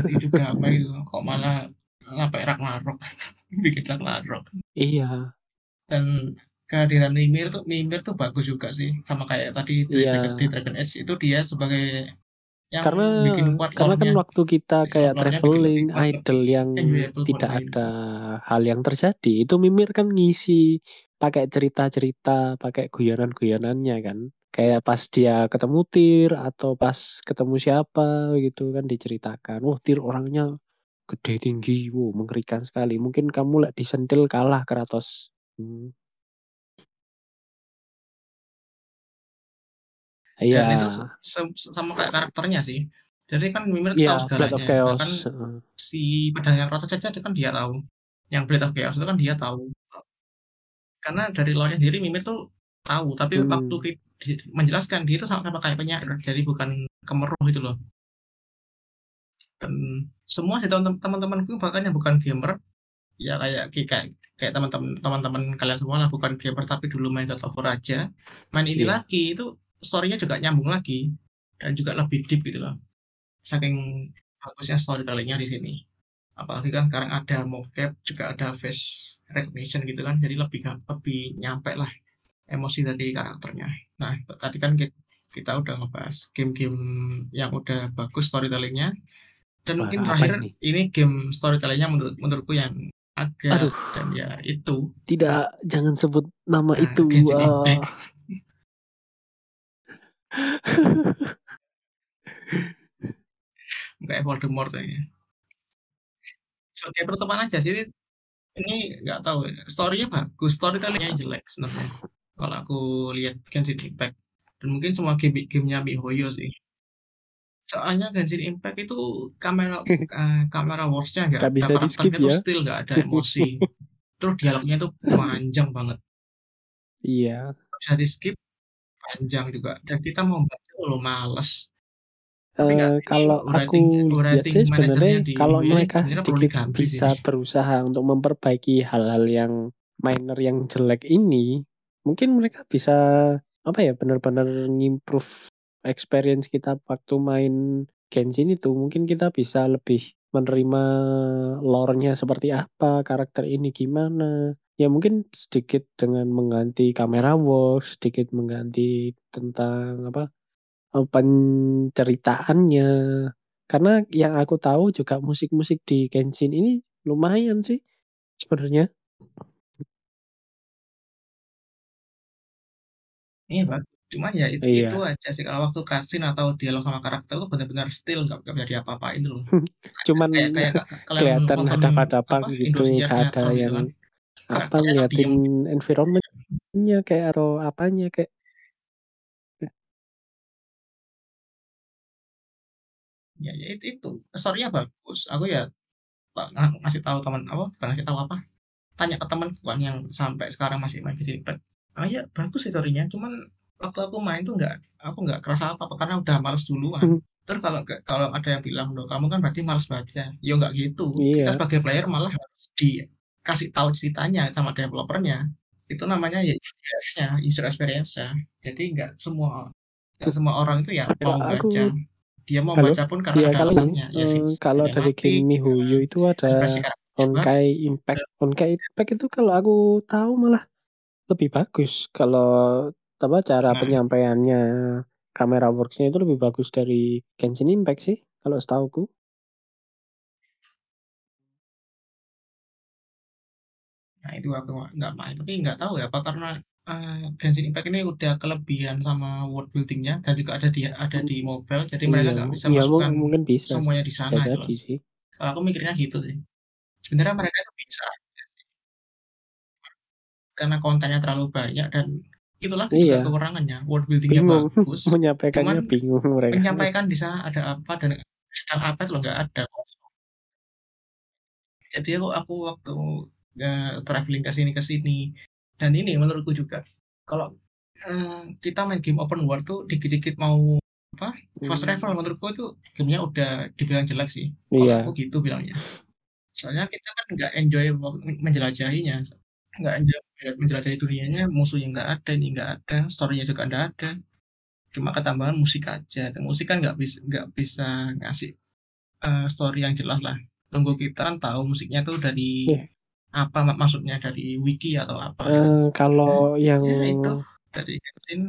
Itu hidup damai gitu. Kok malah sampai Ragnarok. Bikin Ragnarok. Iya. Dan kehadiran Mimir tuh Mimir tuh bagus juga sih. Sama kayak tadi di, Iya. di Dragon Age itu dia sebagai yang Karena bikin kuat karena kan waktu kita kayak bikin traveling idol yang tidak ada hal yang terjadi, itu Mimir kan ngisi pakai cerita-cerita, pakai guyonan-guyonannya kan. Kayak pas dia ketemu Tyr atau pas ketemu siapa gitu kan diceritakan. Wah, Tyr orangnya gede tinggi, wow, mengerikan sekali. Mungkin kamu lah disentil kalah Kratos. Hmm. Iya. Dan itu se- sama kayak karakternya sih. Jadi kan Mimir Iya, tahu segalanya. Chaos. Bahkan si pedangnya Kratos aja itu kan dia tahu. Yang Blade of Chaos itu kan dia tahu. Karena dari lore sendiri Mimir tuh tahu, tapi Hmm. waktu di- menjelaskan dia itu sama-sama kayak penyair, jadi bukan kemeruh gitu loh. Dan semua sih teman- teman-temanku bahkan yang bukan gamer, ya kayak kayak kayak teman-teman teman-teman kalian semua lah bukan gamer tapi dulu main God of War aja, main ini Iya. lagi itu story-nya juga nyambung lagi dan juga lebih deep gitu loh. Saking bagusnya storytelling-nya di sini. Apalagi kan sekarang ada mocap, juga ada face recognition gitu kan, jadi lebih lebih nyampe lah emosi dari karakternya. Nah, tadi kan ki- kita udah ngebahas game-game yang udah bagus storytelling-nya. Dan Wah, mungkin apa terakhir ini? ini game storytelling-nya menurut menurutku yang agak Aduh. dan ya itu Tidak, jangan sebut nama nah, itu. Impact. Kayak Voldemort ya. Sebagai pertemuan aja sih ini nggak tahu story-nya bagus, storytelling-nya jelek sebenarnya. Kalau aku lihat Genshin Impact dan mungkin semua game gamenya MiHoYo sih. Soalnya Genshin Impact itu kamera uh, kamera wars-nya nggak Gak ada karakternya tuh ya. still nggak ada emosi. Terus dialognya tuh panjang banget. Iya. Bisa di skip panjang juga dan kita mau baca lo males. Eh, ini kalau aku lihat sih manajernya sebenarnya di kalau mereka sedikit sih. bisa berusaha untuk memperbaiki hal-hal yang minor yang jelek ini, mungkin mereka bisa apa ya benar-benar ngimprove experience kita waktu main Genshin itu. Mungkin kita bisa lebih menerima lore-nya seperti apa, karakter ini gimana. Ya mungkin sedikit dengan mengganti kamera works, sedikit mengganti tentang apa eh, penceritaannya. Karena yang aku tahu juga musik-musik di Genshin ini lumayan sih sebenarnya. Iya bagus. Cuman ya itu Iya. itu aja sih kalau waktu cutscene atau dialog sama karakter itu benar-benar still nggak nggak bisa diapa-apain dulu. Cuman kayak kayak ka- kalian kelihatan nonton hadap-hadapan apa gitu, Indosiar ada sinetron gitu yang kan. apa Karakternya ngeliatin diem. environment-nya kayak atau apanya kayak Ya, ya itu, itu. story-nya bagus. Aku ya ngasih tahu teman apa bukan ngasih tahu apa tanya ke teman kan yang sampai sekarang masih main Genshin Impact. Oh iya bagus sih story-nya. Cuman waktu aku main tuh nggak aku nggak kerasa apa-apa karena udah males duluan. Hmm. Terus kalau kalau ada yang bilang loh kamu kan berarti males baca. Ya nggak gitu. Kita Iya. sebagai player malah harus dikasih tahu ceritanya sama developernya. Itu namanya ya UX-nya, user experience-nya. Jadi nggak semua nggak semua orang itu ya Ya, mau aku baca. Dia mau Halo? baca pun karena Iya, ada kalau alasannya, ya sim kalau dari game MiHoYo eee, itu ada. Honkai Impact. Eee Honkai Impact itu kalau aku tahu malah lebih bagus kalau apa, cara Nah. penyampaiannya, camera works-nya itu lebih bagus dari Genshin Impact sih kalau setahuku. Nah itu aku nggak main, tapi nggak tahu ya apa karena, eee, Genshin Impact ini udah kelebihan sama world building-nya dan juga ada di ada di mobile, jadi mereka Iya, nggak bisa iya masukkan mungkin bisa sih, semuanya di bisa sana gitu jadi loh. sih. Kalau aku mikirnya gitu sih. Sebenarnya mereka itu bisa. Karena kontennya terlalu banyak dan itu lagi juga Iya. kekurangannya, world building-nya Bingung, bagus, cuman menyampaikannya bingung mereka. menyampaikan di sana ada apa dan sedang apa itu nggak ada. Jadi aku aku waktu, eee, travelling ke sini ke sini dan ini menurutku juga kalau, eee, kita main game open world tuh dikit-dikit mau apa, fast travel Mmm. menurutku itu game-nya udah dibilang jelek sih, kalau Iya. aku gitu bilangnya. Soalnya kita kan nggak enjoy menjelajahinya, nggak enjoy menjelajahi dunianya, musuhnya nggak ada, ini nggak ada, story-nya juga nggak ada. Cuma ketambahan musik aja, dan musik kan nggak bis nggak bisa ngasih, eee, story yang jelas lah. Tunggu kita kan tahu musiknya tuh dari Iya. apa mak maksudnya, dari wiki atau apa gitu. Eee, kalau yang Ya itu, dari Genshin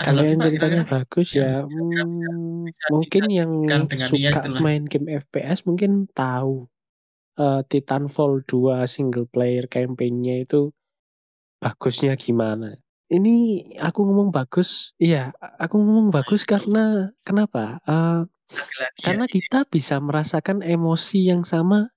ada kalau lagi yang ceritanya kira-kira? bagus Yang ya, kira-kira bisa mmm, bisa mungkin yang dengan Nier suka main game FPS mungkin tahu, eee, Titanfall 2 single player campaign-nya itu bagusnya gimana. Ini aku ngomong bagus? Iya, aku ngomong bagus karena kenapa, ya karena kita bisa merasakan emosi yang sama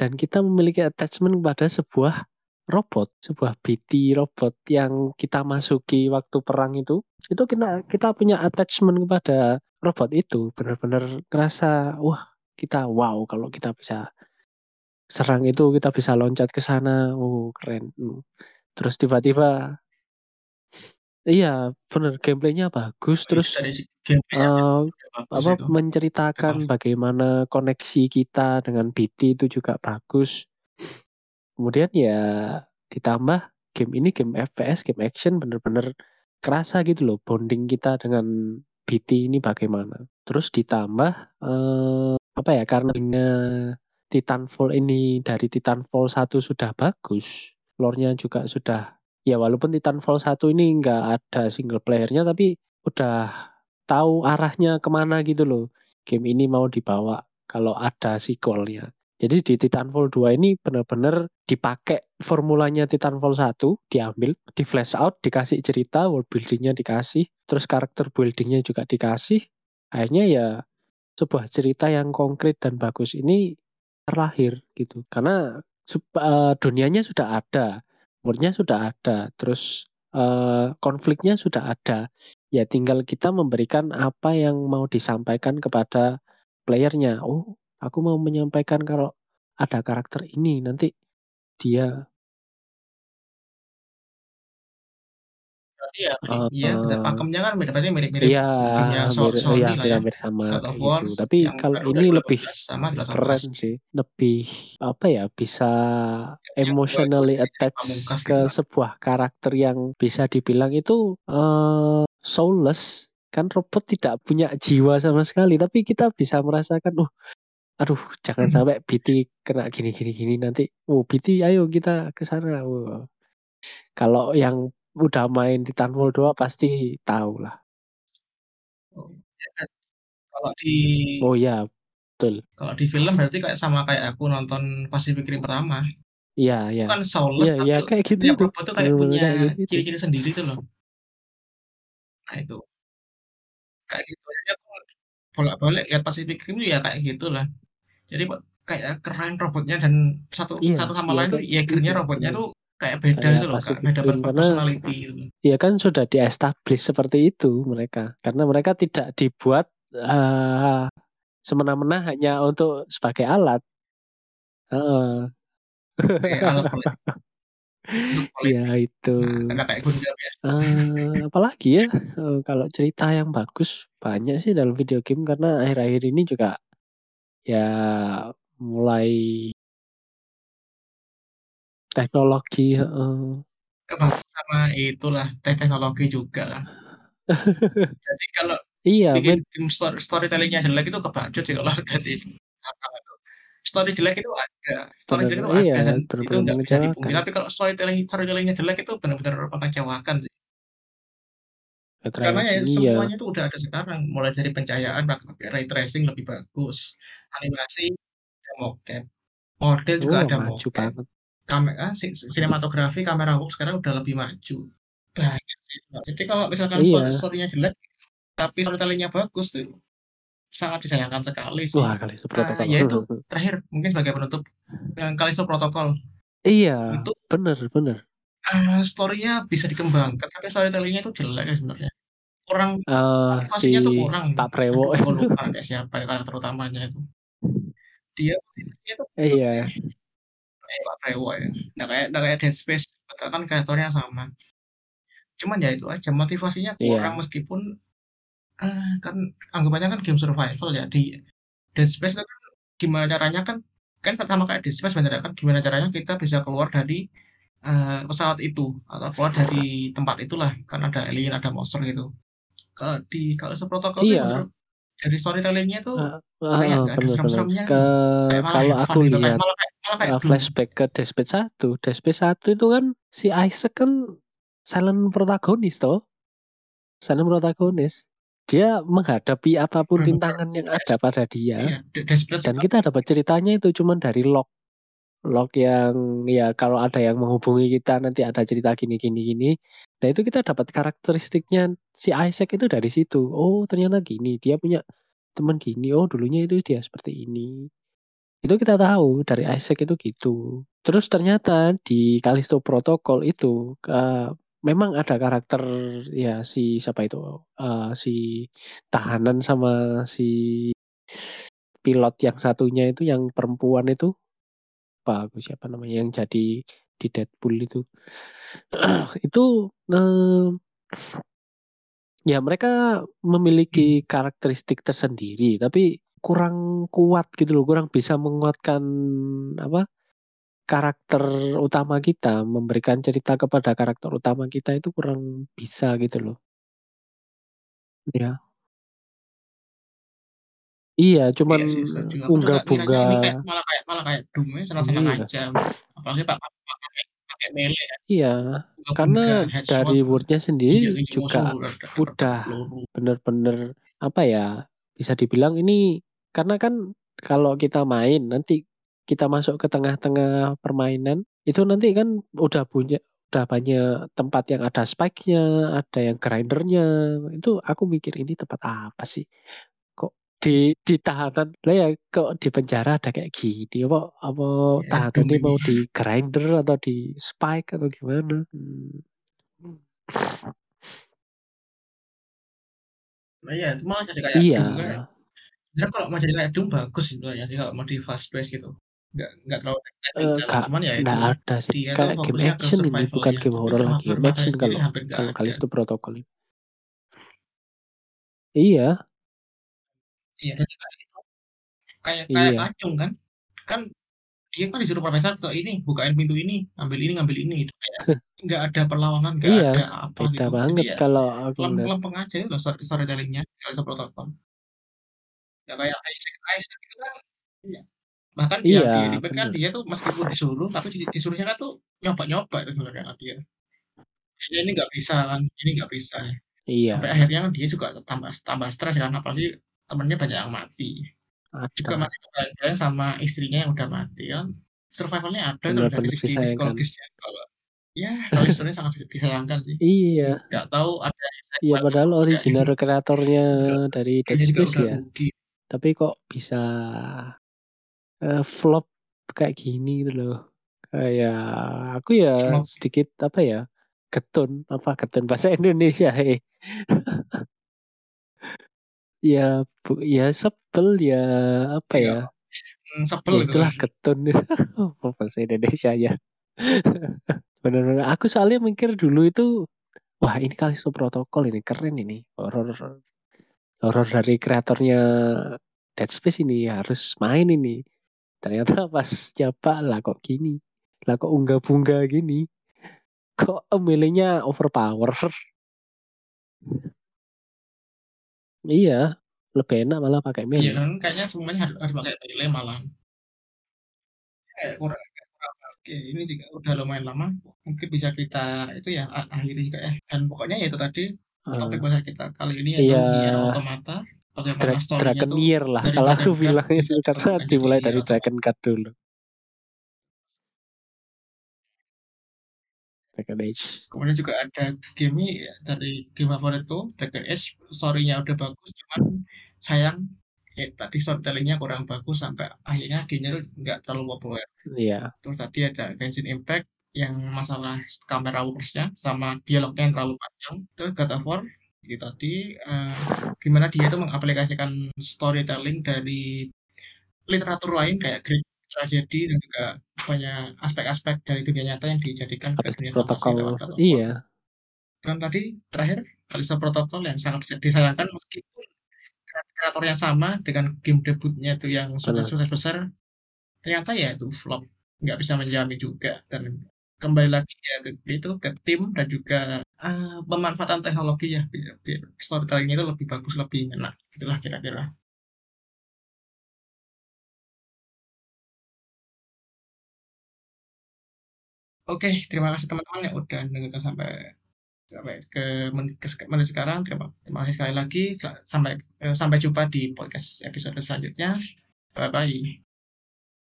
dan kita memiliki attachment pada sebuah robot, sebuah BT robot yang kita masuki waktu perang itu, itu kita kita punya attachment kepada robot itu, bener-bener ngerasa, wah kita wow kalau kita bisa serang itu, kita bisa loncat ke sana, oh keren, mmm. Terus tiba-tiba iya bener gameplay-nya bagus, Oh terus, gameplay bagus apa, itu. Menceritakan bagaimana koneksi kita dengan BT itu juga bagus. Kemudian ya ditambah game ini game FPS, game action bener-bener kerasa gitu loh bonding kita dengan BT ini bagaimana. Terus ditambah, eee, apa ya, karena Titanfall ini dari Titanfall 1 sudah bagus, lore-nya juga sudah ya walaupun Titanfall 1 ini nggak ada single player-nya, tapi udah tahu arahnya ke mana gitu loh, game ini mau dibawa kalau ada sequel-nya. Jadi di Titanfall 2 ini bener-bener dipakai formulanya Titanfall 1, diambil, di-flesh out, dikasih cerita, world building-nya dikasih, terus karakter building-nya juga dikasih, akhirnya ya sebuah cerita yang konkret dan bagus ini terlahir gitu. Karena eee, dunianya sudah ada, world-nya sudah ada, terus, eee, konfliknya sudah ada, ya tinggal kita memberikan apa yang mau disampaikan kepada player-nya. Oh, aku mau menyampaikan kalau ada karakter ini, nanti dia Berarti ya mirip iya bener, Eee, pakemnya kan mirip berarti mirip-mirip iya game-nya So mir iya Sony lah ya, hampir-hampir sama God of kayak War gitu. Tapi yang kalau baru ini lebih 2018 sama The Last of Us. keren sih, lebih apa ya, bisa Yang itu emotionally jadi attach pamungkas ke gitulah. sebuah karakter yang bisa dibilang itu, eee, soulless. Kan robot tidak punya jiwa sama sekali, tapi kita bisa merasakan, "Oh, aduh jangan sampai BT kena gini gini gini nanti, oh BT ayo kita ke sana." Wah. Kalau yang udah main Titanfall 2 pasti tahulah. Oh, iya kan. Kalau di Oh iya, betul. kalau di film berarti kayak sama kayak aku nonton Pacific Rim pertama. Iya iya. kan Iya soulless iya tapi kayak gitu itu, robot tuh kayak punya gitu itu. ciri-ciri sendiri tuh loh. Nah itu. Kayak gitu jadi aku bolak-balik lihat Pacific Rim ya kayak gitulah. Jadi kok kayak keren robotnya dan satu Iya satu sama iya lain tuh kayak gitu Jaeger-nya itu, robotnya bener. tuh kayak beda Kayak gitu loh, Kak, beda karena personality gitu. ya kan sudah di-establish seperti itu mereka, karena mereka tidak dibuat, eee, semena-mena hanya untuk sebagai alat. Iya politik. itu. Nah, karena kayak Gundam ya. Eee, apalagi ya, eee, kalau cerita yang bagus banyak sih dalam video game karena akhir-akhir ini juga ya mulai teknologi, heeh. Kebantu sama itulah teh teknologi jugalah. Jadi kalau Iya, bikin game story storytelling-nya jelek itu kebacut sih kalau dari itu. Story jelek itu ada story jelek Bener, itu ada iya, dan itu bener-bener nggak bisa dipungkiri, mengecewakan. tapi kalau storytelling storytelling-nya jelek itu benar-benar mengecewakan sih. Karena ya iya. semuanya itu udah ada sekarang, mulai dari pencahayaan pakai ray tracing lebih bagus, animasi ada mocap, model juga Wah, ada maju mocap, banget. Kamera si sinematografi, kamera work sekarang udah lebih maju. Banyak sih. Jadi kalau misalkan story Iya. story-nya jelek, tapi storytelling-nya bagus tuh, sangat disayangkan sekali sih. Wah, Callisto Eee, Protocol. ya itu, terakhir mungkin sebagai penutup, yang Callisto Protocol. Iya, Itu bener bener. eee, story-nya bisa dikembangkan, tapi storytelling-nya itu jelek ya sebenarnya. Kurang Eee, si tuh kurang. Pak Prewo. Aku lupa kayak siapa ya karakter utamanya itu. Dia ya. Iya. Kayak Pak Prewo ya, nggak kayak nggak kayak Dead Space, kan kreatornya sama. Cuman ya itu aja, motivasinya kurang Iya. meskipun, eee, kan anggapannya kan game survival ya, di Dead Space itu kan gimana caranya kan kan sama kayak Dead Space sebenarnya kan, gimana caranya kita bisa keluar dari, eee, pesawat itu, atau keluar dari tempat itulah, kan ada alien, ada monster gitu. Kalau di Callisto Protocol tuh Iya. dari storytelling-nya tuh Heeh kayak heeh, nggak ada bener bener. serem-seremnya Ke gitu, kayak malah kalau aku gitu, kayak lihat, malah kayak malah kayak Doom. flashback ke Space 1, Dead Space 1 itu kan si Isaac kan silent protagonis toh. Silent protagonis. Dia menghadapi apa pun Bener-bener rintangan yang ada pada dia. Iya, Dan kita dapat ceritanya itu cuman dari log. Log yang ya kalau ada yang menghubungi kita nanti ada cerita gini gini gini. Nah itu kita dapat karakteristiknya si Isaac itu dari situ. Oh ternyata gini, dia punya teman gini. Oh dulunya itu dia seperti ini. Itu kita tahu dari Isaac itu gitu. Terus ternyata di Callisto Protocol itu, eee, memang ada karakter ya si siapa itu, eee, si tahanan sama si pilot yang satunya itu yang perempuan itu. Lupa aku siapa namanya, yang jadi di Deadpool itu. Itu, eee ya mereka memiliki karakteristik tersendiri, tapi kurang kuat gitu loh, kurang bisa menguatkan apa, karakter utama kita, memberikan cerita kepada karakter utama kita itu kurang bisa gitu loh. Iya. Iya, cuman Iya sih setuju, aku juga ngiranya ini kayak unggah-bunggah malah kayak malah kayak Doom aja seneng-seneng Iya. aja, apalagi pak pak pakai pakai melee kan. Iya, karena headshot, dari Word-nya sendiri nginjek-nginjek musuh juga udah bener-bener apa ya, bisa dibilang ini karena kan kalau kita main nanti kita masuk ke tengah-tengah permainan, itu nanti kan udah punya udah banyak tempat yang ada spike-nya, ada yang grinder-nya, itu aku mikir ini tempat apa sih? Kok di di tahanan lah ya kok di penjara ada kayak gini, apa apa Ya Doom tahanannya ini. mau di grinder atau di spike atau gimana? Mmm. Nah iya, malah jadi kayak Iya. Doom Sebenarnya kalau mau jadi kayak Doom bagus sebenarnya sih kalau mau di fast pace gitu. Nggak nggak terlalu taktikal, Kak, cuman ya itu, ada sih, dia kayak game action ini bukan survival-nya, game sama lagi, game action kalau kalau ada. Callisto Protocol ini. Iya. Iya dan juga itu, kayak kayak Iya. kacung kan. Kan dia kan disuruh profesor ke ini, "Bukain pintu ini, ambil ini ngambil ini," gitu kayak nggak ada perlawanan, nggak Iya, ada apa beda gitu. Jadi banget ya kalau aku ngeliat. lempeng-lempeng aja gitu loh story storytelling-nya Callisto Protocol. Ya kayak Isaac Isaac itu kan iya, bahkan Iya, di remake kan dia tuh meskipun disuruh, tapi di disuruhnya kan tuh nyoba-nyoba itu sebenarnya kan dia. Kayaknya ini nggak bisa kan, ini nggak bisa. Sampai Iya. akhirnya dia juga tambah tambah stres kan, apalagi temennya banyak yang mati. Juga Ada. masih kebayang-bayang sama istrinya yang udah mati kan, survival-nya ada tuh dari segi psikologisnya kalau ya Callisto-nya sangat dis disayangkan sih. Iya. Nggak tahu ada Iya padahal original kreatornya juga dari Dead juga Space ya, rugi. Tapi kok bisa, eee, flop kayak gini gitu loh. Kayak aku ya Flop. sedikit apa ya, getun, apa getun bahasa Indonesia hei. Ya bu ya sebel, ya apa Iya, ya, mmm, sebel ya gitu. itulah getun apa bahasa Indonesianya. Bener-bener aku soalnya mikir dulu itu, wah ini Callisto Protocol ini, keren ini, horor horor dari kreatornya Dead Space ini, harus main ini. Ternyata pas nyoba, lah kok gini, lah kok unggah-bunggah gini, kok melee-nya overpower. Iya, lebih enak malah pakai Iya melee. kan kayaknya semuanya harus harus pakai melee malahan. Kayak kurang oke, ini juga udah lumayan lama, mungkin bisa kita itu ya, akhiri juga ya, dan pokoknya ya itu tadi, topik Heeh. besar kita kali ini yaitu Iya. Nier Automata, bagaimana Dra tuh Drakengnier lah kalau aku Dragon Guard bilang bisa itu, karena dimulai Nier dari Automata. Dragon Guard dulu. Dragon Age. Kemudian juga ada game ini dari game favoritku, Dragon Age, story-nya udah bagus, cuman sayang kayak tadi storytelling-nya kurang bagus sampai akhirnya gamenya nggak terlalu populer. Iya. Terus tadi ada Genshin Impact yang masalah kamera works-nya sama dialognya yang terlalu panjang. Terus God of War itu tadi, eee, gimana dia itu mengaplikasikan storytelling dari literatur lain kayak Greek tragedy dan juga banyak aspek-aspek dari dunia nyata yang dijadikan ke dunia Protokol, iya. Dan tadi terakhir, Callisto Protocol yang sangat disa disayangkan meskipun kreat kreatornya sama dengan game debutnya itu yang sudah Benar. sukses besar, ternyata ya itu flop, nggak bisa menjamin juga dan kembali lagi ya ke itu, ke tim dan juga, eee, pemanfaatan teknologi ya biar biar storytelling-nya itu lebih bagus, lebih ngena, gitulah kira-kira. Oke, terima kasih teman-teman yang udah dengerin sampai sampai ke menit ke menit sekarang. Terima terima kasih sekali lagi, sa sampai eee, sampai jumpa di podcast episode selanjutnya. Bye-bye.